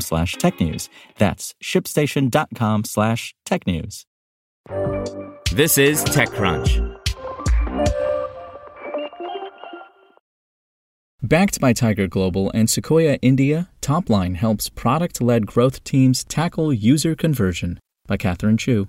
slash technews. That's shipstation.com slash technews. This is TechCrunch. Backed by Tiger Global and Sequoia India, Toplyne helps product led growth teams tackle user conversion by Catherine Shu.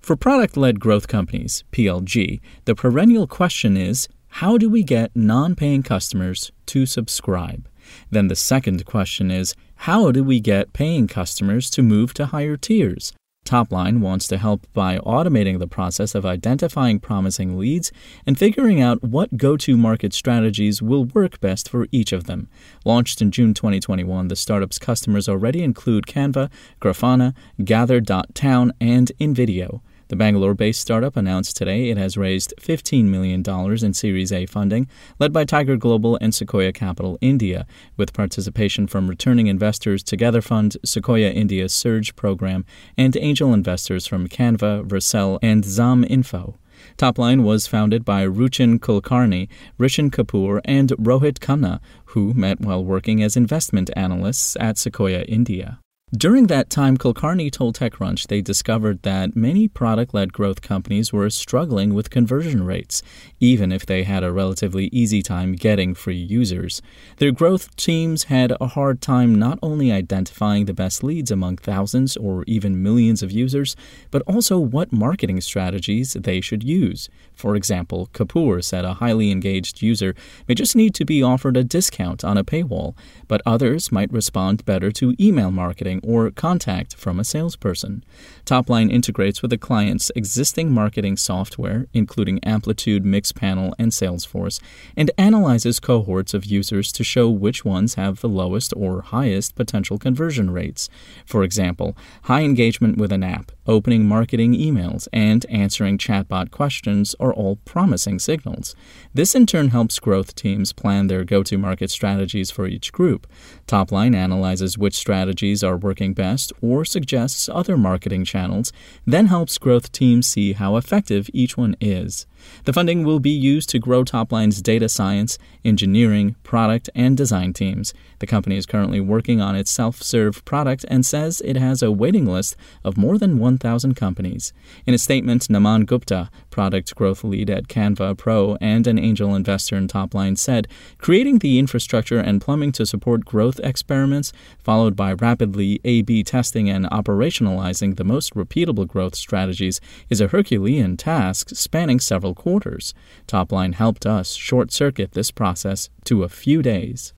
For product led growth companies, PLG, the perennial question is how do we get non paying customers to subscribe? Then the second question is how do we get paying customers to move to higher tiers? Toplyne wants to help by automating the process of identifying promising leads and figuring out what go to market strategies will work best for each of them. Launched in June 2021, the startup's customers already include Canva, Grafana, Gather.town, and InVideo. The Bangalore based startup announced today it has raised $15 million in Series A funding, led by Tiger Global and Sequoia Capital India, with participation from returning investors Together Fund, Sequoia India's Surge program, and angel investors from Canva, Vercel, and Zom Info. Toplyne was founded by Ruchin Kulkarni, Rishan Kapoor, and Rohit Khanna, who met while working as investment analysts at Sequoia India. During that time, Kulkarni told TechCrunch they discovered that many product led growth companies were struggling with conversion rates, even if they had a relatively easy time getting free users. Their growth teams had a hard time not only identifying the best leads among thousands or even millions of users, but also what marketing strategies they should use. For example, Kapoor said a highly engaged user may just need to be offered a discount on a paywall, but others might respond better to email marketing or contact from a salesperson. Toplyne integrates with a client's existing marketing software, including Amplitude, Mixpanel, and Salesforce, and analyzes cohorts of users to show which ones have the lowest or highest potential conversion rates. For example, high engagement with an app, opening marketing emails, and answering chatbot questions are all promising signals. This in turn helps growth teams plan their go to market strategies for each group. Toplyne analyzes which strategies are working best or suggests other marketing channels, then helps growth teams see how effective each one is. The funding will be used to grow Toplyne's data science, engineering, product, and design teams. The company is currently working on its self serve product and says it has a waiting list of more than 1,000 companies. In a statement, Naman Gupta, product growth lead at Canva Pro and an angel investor in Toplyne, said creating the infrastructure and plumbing to support growth experiments, followed by rapidly A B testing and operationalizing the most repeatable growth strategies, is a Herculean task spanning several quarters. Toplyne helped us short circuit this process to a few days.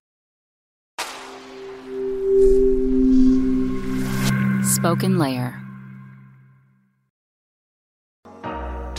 SpokenLayer.